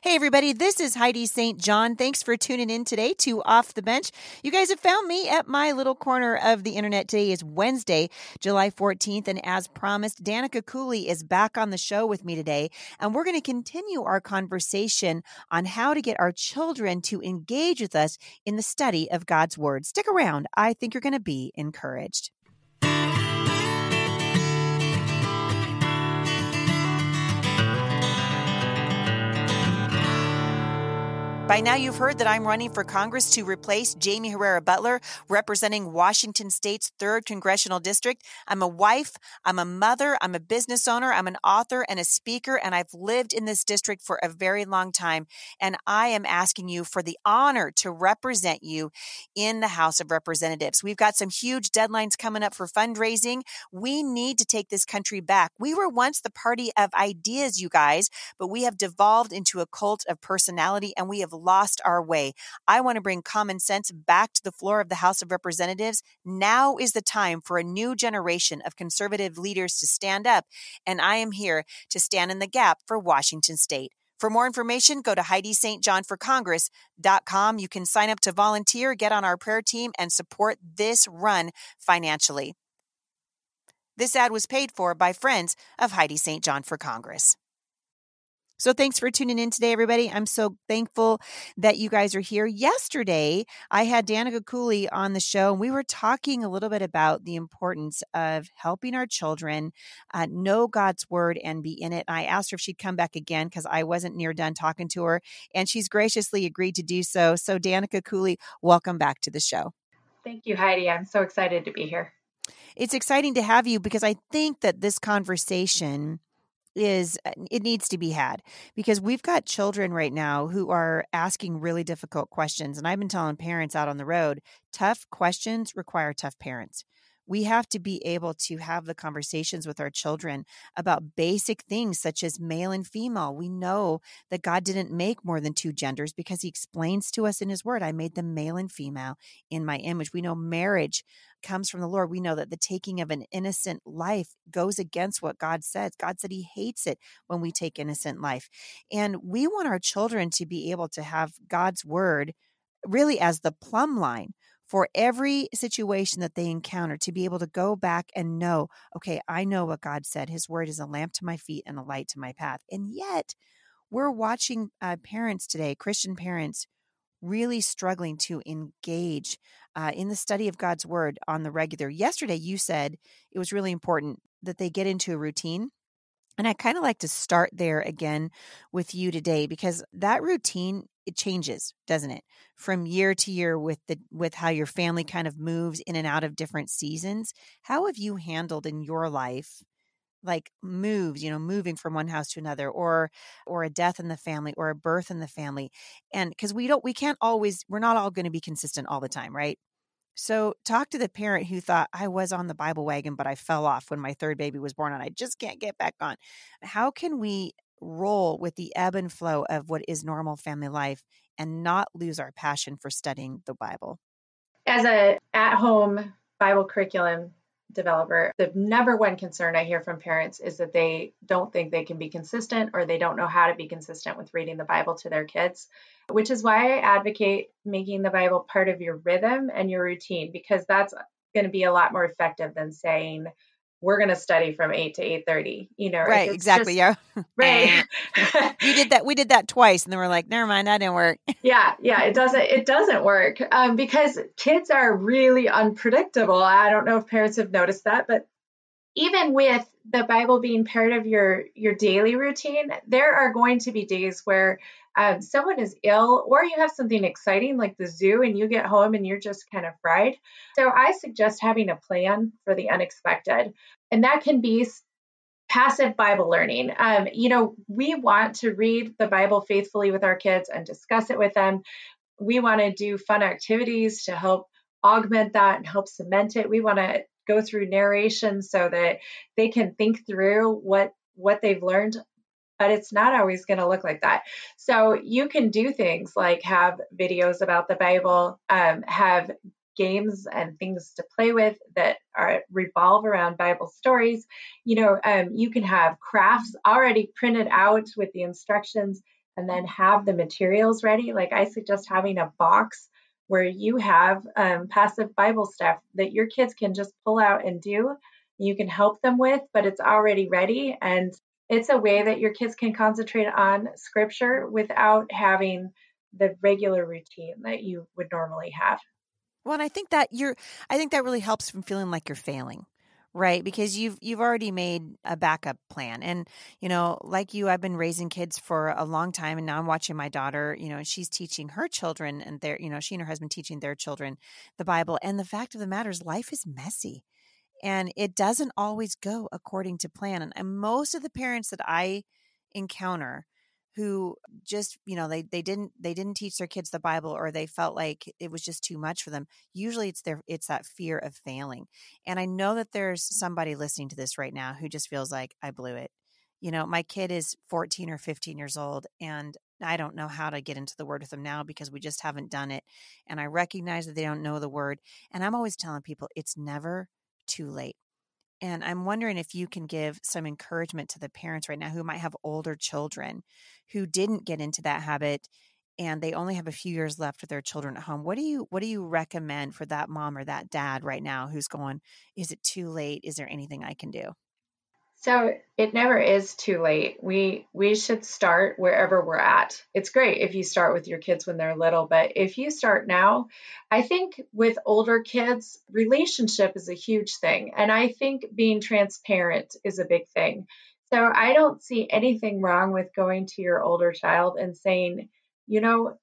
Hey, everybody, this is Heidi St. John. Thanks for tuning in today to Off the Bench. You guys have found me at my little corner of the internet. Today is Wednesday, July 14th, and as promised, Danika Cooley is back on the show with me today, and we're going to continue our conversation on how to get our children to engage with us in the study of God's Word. Stick around, I think you're going to be encouraged. By now, you've heard that I'm running for Congress to replace Jamie Herrera Beutler, representing Washington State's 3rd Congressional District. I'm a wife, I'm a mother, I'm a business owner, I'm an author and a speaker, and I've lived in this district for a very long time. And I am asking you for the honor to represent you in the House of Representatives. We've got some huge deadlines coming up for fundraising. We need to take this country back. We were once the party of ideas, you guys, but we have devolved into a cult of personality and we have lost our way. I want to bring common sense back to the floor of the House of Representatives. Now is the time for a new generation of conservative leaders to stand up, and I am here to stand in the gap for Washington State. For more information, go to HeidiSt.JohnForCongress.com. You can sign up to volunteer, get on our prayer team, and support this run financially. This ad was paid for by friends of Heidi St. John for Congress. So thanks for tuning in today, everybody. I'm so thankful that you guys are here. Yesterday, I had Danika Cooley on the show, and we were talking a little bit about the importance of helping our children uh, know God's word and be in it. I asked her if she'd come back again because I wasn't near done talking to her, and she's graciously agreed to do so. So, Danika Cooley, welcome back to the show. Thank you, Heidi. I'm so excited to be here. It's exciting to have you because I think that this conversation is uh, it needs to be had because we've got children right now who are asking really difficult questions and I've been telling parents out on the road tough questions require tough parents we have to be able to have the conversations with our children about basic things such as male and female. We know that God didn't make more than two genders because he explains to us in his word, I made them male and female in my image. We know marriage comes from the Lord. We know that the taking of an innocent life goes against what God says. God said he hates it when we take innocent life. And we want our children to be able to have God's word really as the plumb line for every situation that they encounter to be able to go back and know, okay, I know what God said. His word is a lamp to my feet and a light to my path. And yet, we're watching uh, parents today, Christian parents, really struggling to engage uh, in the study of God's word on the regular. Yesterday, you said it was really important that they get into a routine. And I kind of like to start there again with you today because that routine it changes, doesn't it? From year to year with the with how your family kind of moves in and out of different seasons. How have you handled in your life like moves, you know, moving from one house to another or or a death in the family or a birth in the family. And cuz we don't we can't always we're not all going to be consistent all the time, right? So talk to the parent who thought I was on the Bible wagon but I fell off when my third baby was born and I just can't get back on. How can we roll with the ebb and flow of what is normal family life and not lose our passion for studying the Bible. As a at-home Bible curriculum developer, the number one concern I hear from parents is that they don't think they can be consistent or they don't know how to be consistent with reading the Bible to their kids, which is why I advocate making the Bible part of your rhythm and your routine because that's going to be a lot more effective than saying we're going to study from 8 to 8.30 you know right exactly just, yeah. Right. You did that we did that twice and then we're like never mind that didn't work. Yeah yeah it doesn't it doesn't work um, because kids are really unpredictable. I don't know if parents have noticed that but even with the bible being part of your your daily routine there are going to be days where um, someone is ill or you have something exciting like the zoo and you get home and you're just kind of fried. So I suggest having a plan for the unexpected. And that can be passive Bible learning. Um, you know, we want to read the Bible faithfully with our kids and discuss it with them. We want to do fun activities to help augment that and help cement it. We want to go through narration so that they can think through what what they've learned but it's not always going to look like that. So you can do things like have videos about the Bible, um, have games and things to play with that are revolve around Bible stories. You know, um, you can have crafts already printed out with the instructions and then have the materials ready. Like I suggest having a box where you have um, passive Bible stuff that your kids can just pull out and do. You can help them with, but it's already ready. And it's a way that your kids can concentrate on scripture without having the regular routine that you would normally have. Well, and I think that you're I think that really helps from feeling like you're failing right? Because you've you've already made a backup plan. And you know like you i've been raising kids for a long time and now i'm watching my daughter you know and she's teaching her children and their you know she and her husband teaching their children the bible. And the fact of the matter is life is messy and it doesn't always go according to plan and, and most of the parents that i encounter who just you know they they didn't they didn't teach their kids the bible or they felt like it was just too much for them usually it's their it's that fear of failing and i know that there's somebody listening to this right now who just feels like i blew it. You know my kid is 14 or 15 years old and i don't know how to get into the word with them now because we just haven't done it and i recognize that they don't know the word and i'm always telling people it's never too late and I'm wondering if you can give some encouragement to the parents right now who might have older children who didn't get into that habit and they only have a few years left with their children at home. What do you what do you recommend for that mom or that dad right now who's going, is it too late? Is there anything I can do? So it never is too late. We we should start wherever we're at. It's great if you start with your kids when they're little, but if you start now, I think with older kids, relationship is a huge thing. And I think being transparent is a big thing. So I don't see anything wrong with going to your older child and saying, you know,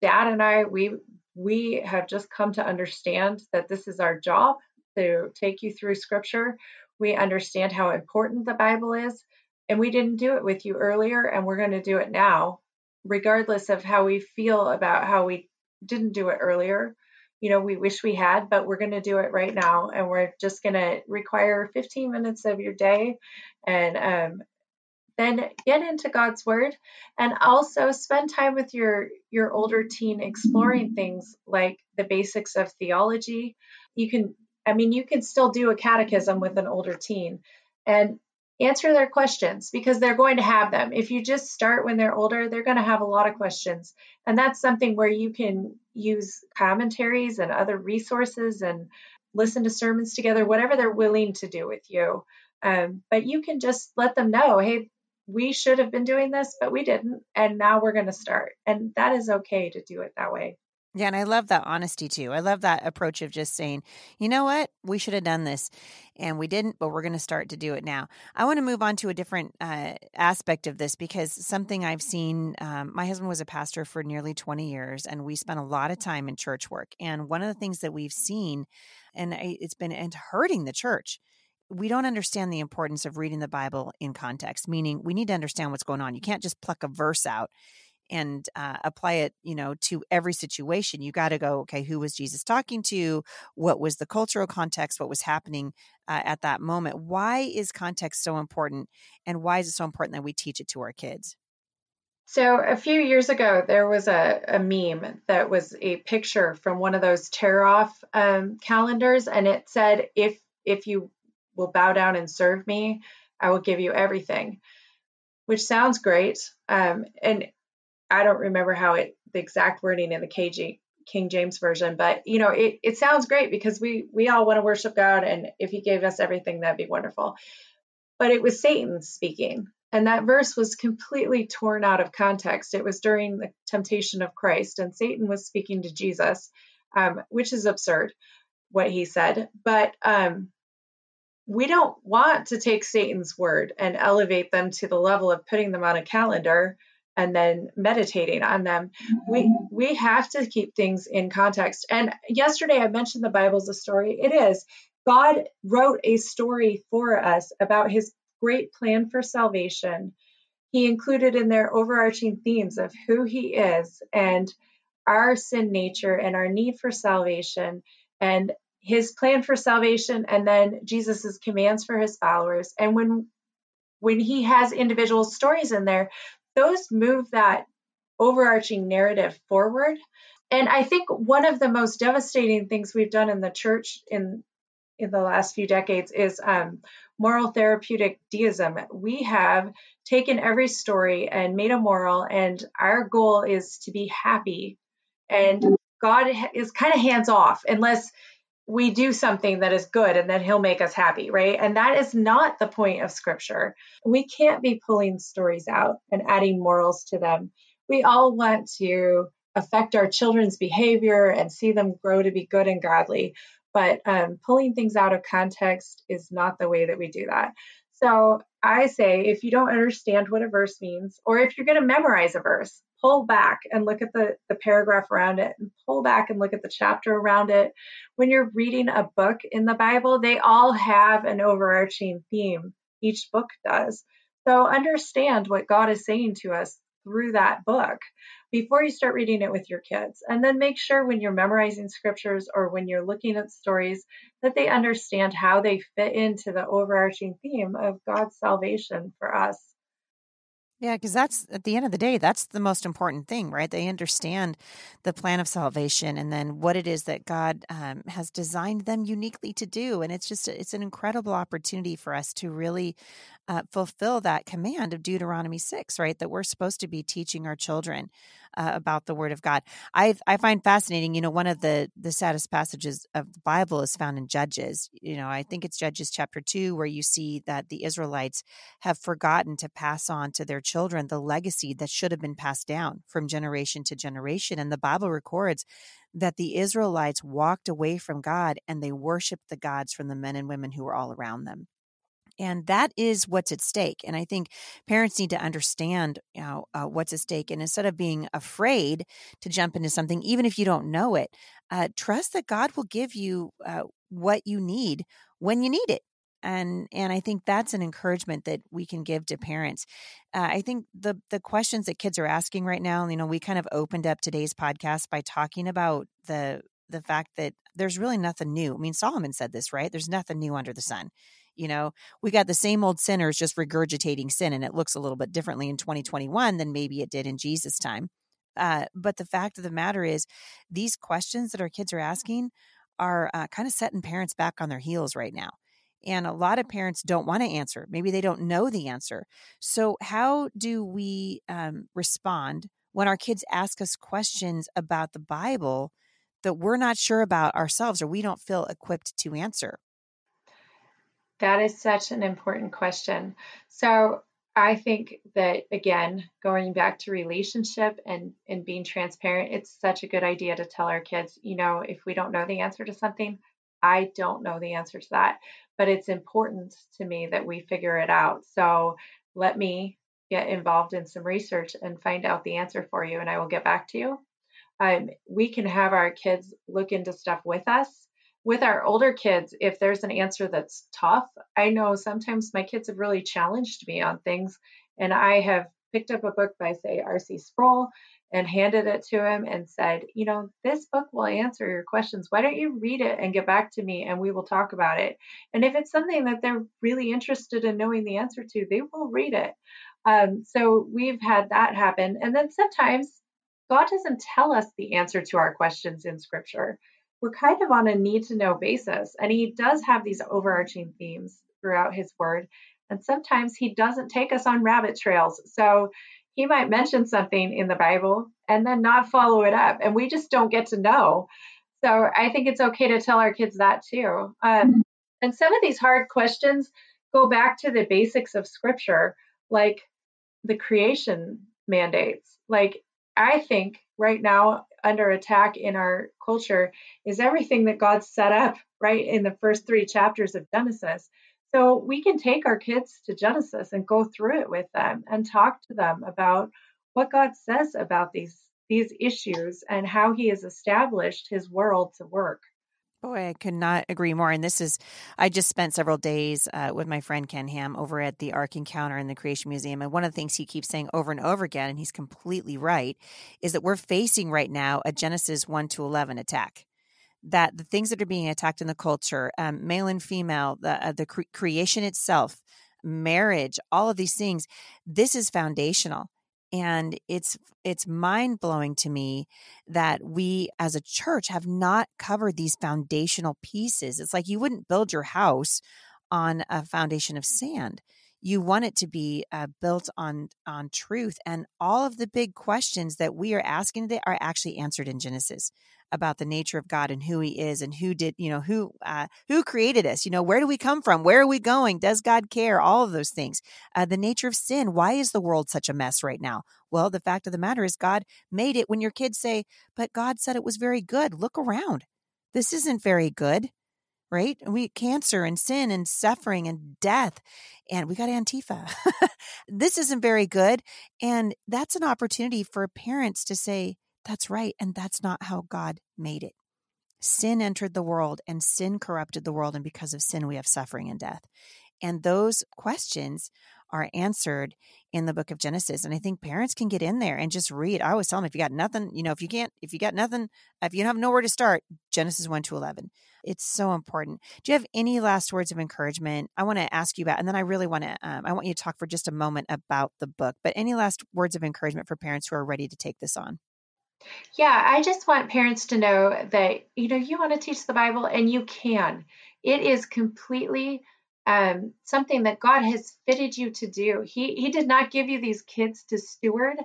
dad and I we we have just come to understand that this is our job to take you through scripture we understand how important the Bible is, and we didn't do it with you earlier, and we're going to do it now, regardless of how we feel about how we didn't do it earlier. You know, we wish we had, but we're going to do it right now, and we're just going to require 15 minutes of your day, and um, then get into God's Word, and also spend time with your your older teen exploring things like the basics of theology. You can I mean, you can still do a catechism with an older teen and answer their questions because they're going to have them. If you just start when they're older, they're going to have a lot of questions. And that's something where you can use commentaries and other resources and listen to sermons together, whatever they're willing to do with you. Um, but you can just let them know, hey, we should have been doing this, but we didn't. And now we're going to start. And that is okay to do it that way. Yeah, and I love that honesty too. I love that approach of just saying, you know what, we should have done this and we didn't, but we're going to start to do it now. I want to move on to a different uh, aspect of this because something I've seen um, my husband was a pastor for nearly 20 years and we spent a lot of time in church work. And one of the things that we've seen, and it's been and hurting the church, we don't understand the importance of reading the Bible in context, meaning we need to understand what's going on. You can't just pluck a verse out and uh, apply it you know to every situation you got to go okay who was jesus talking to? What was the cultural context? What was happening uh, at that moment? Why is context so important and why is it so important that we teach it to our kids? So a few years ago, there was a, a meme that was a picture from one of those tear off um, calendars, and it said, "If if you will bow down and serve me, I will give you everything," which sounds great. Um, and I don't remember how it the exact wording in the King James version, but you know, it, it sounds great because we we all want to worship God and if he gave us everything that'd be wonderful. But it was Satan speaking. And that verse was completely torn out of context. It was during the temptation of Christ, and Satan was speaking to Jesus, um, which is absurd what he said. But um, we don't want to take Satan's word and elevate them to the level of putting them on a calendar and then meditating on them. We mm-hmm. we have to keep things in context. And yesterday i mentioned the bible's a story. It is. God wrote a story for us about his great plan for salvation. He included in their overarching themes of who he is and our sin nature and our need for salvation and his plan for salvation and then jesus's commands for his followers. And when when he has individual stories in there those move that overarching narrative forward. And I think one of the most devastating things we've done in the church in in the last few decades is um, moral therapeutic deism. We have taken every story and made a moral, and our goal is to be happy. And God is kind of hands off unless we do something that is good and then he'll make us happy, right? And that is not the point of scripture. We can't be pulling stories out and adding morals to them. We all want to affect our children's behavior and see them grow to be good and godly. But um, pulling things out of context is not the way that we do that. So I say if you don't understand what a verse means, or if you're going to memorize a verse, pull back and look at the, the paragraph around it, and pull back and look at the chapter around it. When you're reading a book in the Bible, they all have an overarching theme. Each book does. So understand what God is saying to us through that book before you start reading it with your kids. And then make sure when you're memorizing scriptures or when you're looking at stories that they understand how they fit into the overarching theme of God's salvation for us. Yeah, because that's at the end of the day, that's the most important thing, right? They understand the plan of salvation and then what it is that God um, has designed them uniquely to do, and it's just it's an incredible opportunity for us to really uh, fulfill that command of Deuteronomy six, right? That we're supposed to be teaching our children uh, about the Word of God. I I find fascinating. You know, one of the the saddest passages of the Bible is found in Judges. You know, I think it's Judges chapter two where you see that the Israelites have forgotten to pass on to their children the legacy that should have been passed down from generation to generation, and the Bible records that the Israelites walked away from God and they worshiped the gods from the men and women who were all around them. And that is what's at stake. And i think parents need to understand you know uh, what's at stake. And instead of being afraid to jump into something even if you don't know it uh, trust that god will give you uh, what you need when you need it and and i think that's an encouragement that we can give to parents uh, i think the the questions that kids are asking right now you know we kind of opened up today's podcast by talking about the the fact that there's really nothing new i mean solomon said this right there's nothing new under the sun you know, we got the same old sinners just regurgitating sin, and it looks a little bit differently in 2021 than maybe it did in Jesus' time. Uh, but the fact of the matter is, these questions that our kids are asking are uh, kind of setting parents back on their heels right now. And a lot of parents don't want to answer. Maybe they don't know the answer. So, how do we um, respond when our kids ask us questions about the Bible that we're not sure about ourselves or we don't feel equipped to answer? That is such an important question. So I think that again, going back to relationship and and being transparent, it's such a good idea to tell our kids, you know, if we don't know the answer to something, I don't know the answer to that, but it's important to me that we figure it out. So let me get involved in some research and find out the answer for you, and I will get back to you. Um, we can have our kids look into stuff with us with our older kids, if there's an answer that's tough, I know sometimes my kids have really challenged me on things, and I have picked up a book by, say, R.C. Sproul and handed it to him and said, you know, this book will answer your questions. Why don't you read it and get back to me and we will talk about it? And if it's something that they're really interested in knowing the answer to, they will read it. Um, so we've had that happen. And then sometimes God doesn't tell us the answer to our questions in scripture we're kind of on a need to know basis. And he does have these overarching themes throughout his word. And sometimes he doesn't take us on rabbit trails. So he might mention something in the Bible and then not follow it up. And we just don't get to know. So I think it's okay to tell our kids that too. Um, and some of these hard questions go back to the basics of scripture, like the creation mandates. Like, I think right now under attack in our culture is everything that God set up right in the first three chapters of Genesis. So we can take our kids to Genesis and go through it with them and talk to them about what God says about these these issues and how he has established his world to work. Boy, I could not agree more. And this is, I just spent several days uh, with my friend Ken Ham over at the Ark Encounter in the Creation Museum. And one of the things he keeps saying over and over again, and he's completely right, is that we're facing right now a Genesis 1 to 11 attack. That the things that are being attacked in the culture, um, male and female, the, uh, the cre- creation itself, marriage, all of these things, this is foundational. And it's it's mind blowing to me that we as a church have not covered these foundational pieces. It's like you wouldn't build your house on a foundation of sand you want it to be uh, built on on truth and all of the big questions that we are asking today are actually answered in genesis about the nature of god and who he is and who did you know who uh, who created us you know where do we come from? Where are we going? Does god care? All of those things. Uh, the nature of sin why is the world such a mess right now? Well the fact of the matter is god made it. When your kids say but god said it was very good look around. This isn't very good right? We cancer and sin and suffering and death. And we got Antifa. this isn't very good. And that's an opportunity for parents to say, that's right. And that's not how God made it. Sin entered the world and sin corrupted the world. And because of sin, we have suffering and death. And those questions are answered in the book of Genesis. And I think parents can get in there and just read. I always tell them if you got nothing, you know, if you can't, if you got nothing, if you have nowhere to start, Genesis 1 to 11. It's so important. Do you have any last words of encouragement? I want to ask you about, and then I really want to, um, I want you to talk for just a moment about the book, but any last words of encouragement for parents who are ready to take this on? Yeah, I just want parents to know that, you know, you want to teach the Bible and you can. It is completely um, something that God has fitted you to do. He, he did not give you these kids to steward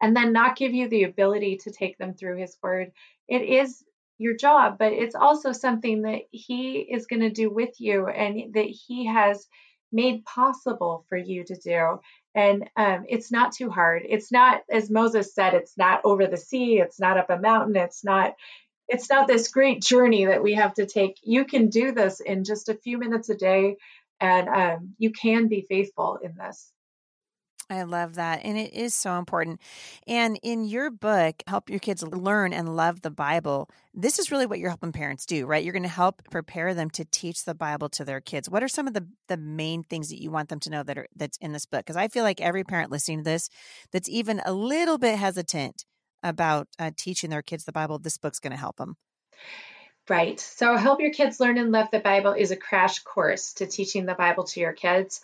and then not give you the ability to take them through His Word. It is your job, but it's also something that He is going to do with you and that He has made possible for you to do. And um, it's not too hard. It's not, as Moses said, it's not over the sea, it's not up a mountain, it's not. It's not this great journey that we have to take. You can do this in just a few minutes a day and um, you can be faithful in this. I love that. And it is so important. And in your book, Help Your Kids Learn and Love the Bible, this is really what you're helping parents do, right? You're going to help prepare them to teach the Bible to their kids. What are some of the, the main things that you want them to know that are that's in this book? Because I feel like every parent listening to this that's even a little bit hesitant about uh, teaching their kids the Bible, this book's going to help them. Right. So, Help Your Kids Learn and Love the Bible is a crash course to teaching the Bible to your kids.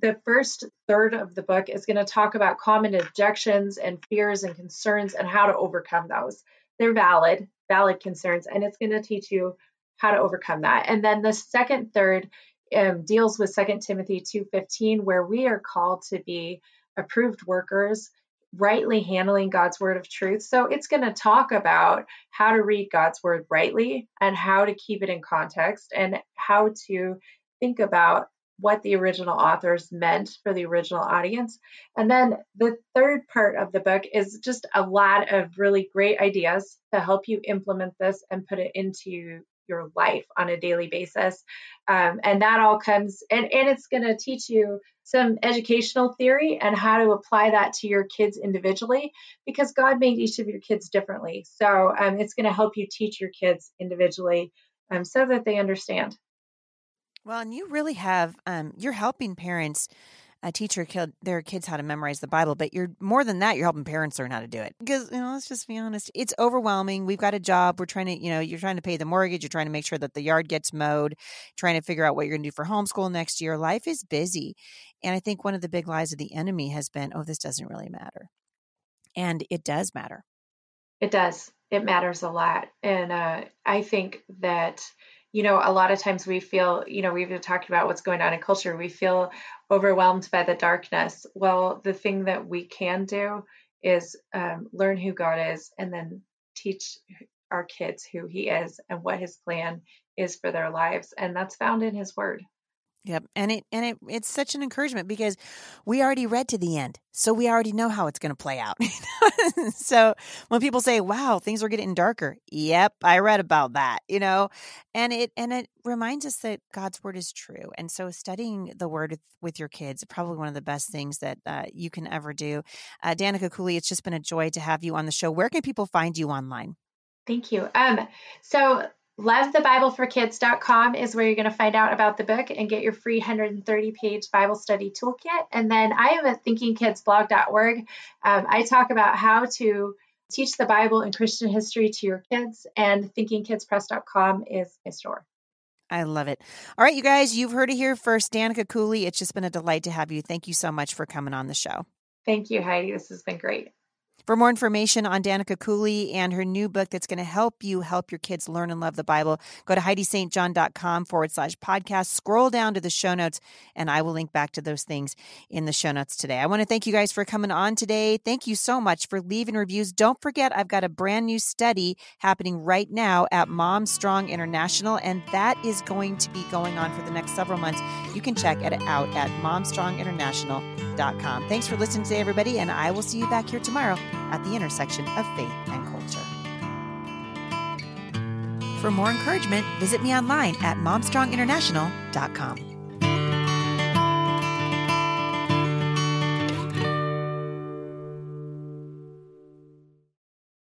The first third of the book is going to talk about common objections and fears and concerns and how to overcome those. They're valid, valid concerns, and it's going to teach you how to overcome that. And then the second third um, deals with 2 Timothy 2:15 where we are called to be approved workers rightly handling God's word of truth. So it's going to talk about how to read God's word rightly and how to keep it in context and how to think about what the original authors meant for the original audience. And then the third part of the book is just a lot of really great ideas to help you implement this and put it into your life on a daily basis. Um, and that all comes, and, and it's going to teach you some educational theory and how to apply that to your kids individually because God made each of your kids differently. So um, it's going to help you teach your kids individually um, so that they understand. Well, and you really have, um, you're helping parents uh, teach your their kids how to memorize the Bible, but you're more than that, you're helping parents learn how to do it. Because, you know, let's just be honest, it's overwhelming. We've got a job. We're trying to, you know, you're trying to pay the mortgage. You're trying to make sure that the yard gets mowed, trying to figure out what you're going to do for homeschool next year. Life is busy. And I think one of the big lies of the enemy has been, oh, this doesn't really matter. And it does matter. It does. It matters a lot. And uh, I think that you know, a lot of times we feel, you know, we've been talking about what's going on in culture. We feel overwhelmed by the darkness. Well, the thing that we can do is um, learn who God is and then teach our kids who He is and what His plan is for their lives. And that's found in His Word. Yep. And it and it it's such an encouragement because we already read to the end. So we already know how it's going to play out. so when people say, "Wow, things are getting darker." Yep, I read about that, you know. And it and it reminds us that God's word is true. And so studying the word with, with your kids probably one of the best things that uh, you can ever do. Uh, Danika Cooley, it's just been a joy to have you on the show. Where can people find you online? Thank you. Um, so lovethebibleforkids.com is where you're going to find out about the book and get your free 130 page Bible study toolkit. And then I have a thinkingkidsblog.org. Um, I talk about how to teach the Bible and Christian history to your kids, and thinkingkidspress.com is my store. I love it. All right, you guys, you've heard it here first. Danika Cooley, it's just been a delight to have you. Thank you so much for coming on the show. Thank you, Heidi. This has been great. For more information on Danika Cooley and her new book that's going to help you help your kids learn and love the Bible, go to HeidiSt.John.com forward slash podcast. Scroll down to the show notes, and I will link back to those things in the show notes today. I want to thank you guys for coming on today. Thank you so much for leaving reviews. Don't forget, I've got a brand new study happening right now at Mom Strong International, and that is going to be going on for the next several months. You can check it out at Thanks for listening today, everybody, and I will see you back here tomorrow at the intersection of faith and culture. For more encouragement, visit me online at momstronginternational.com.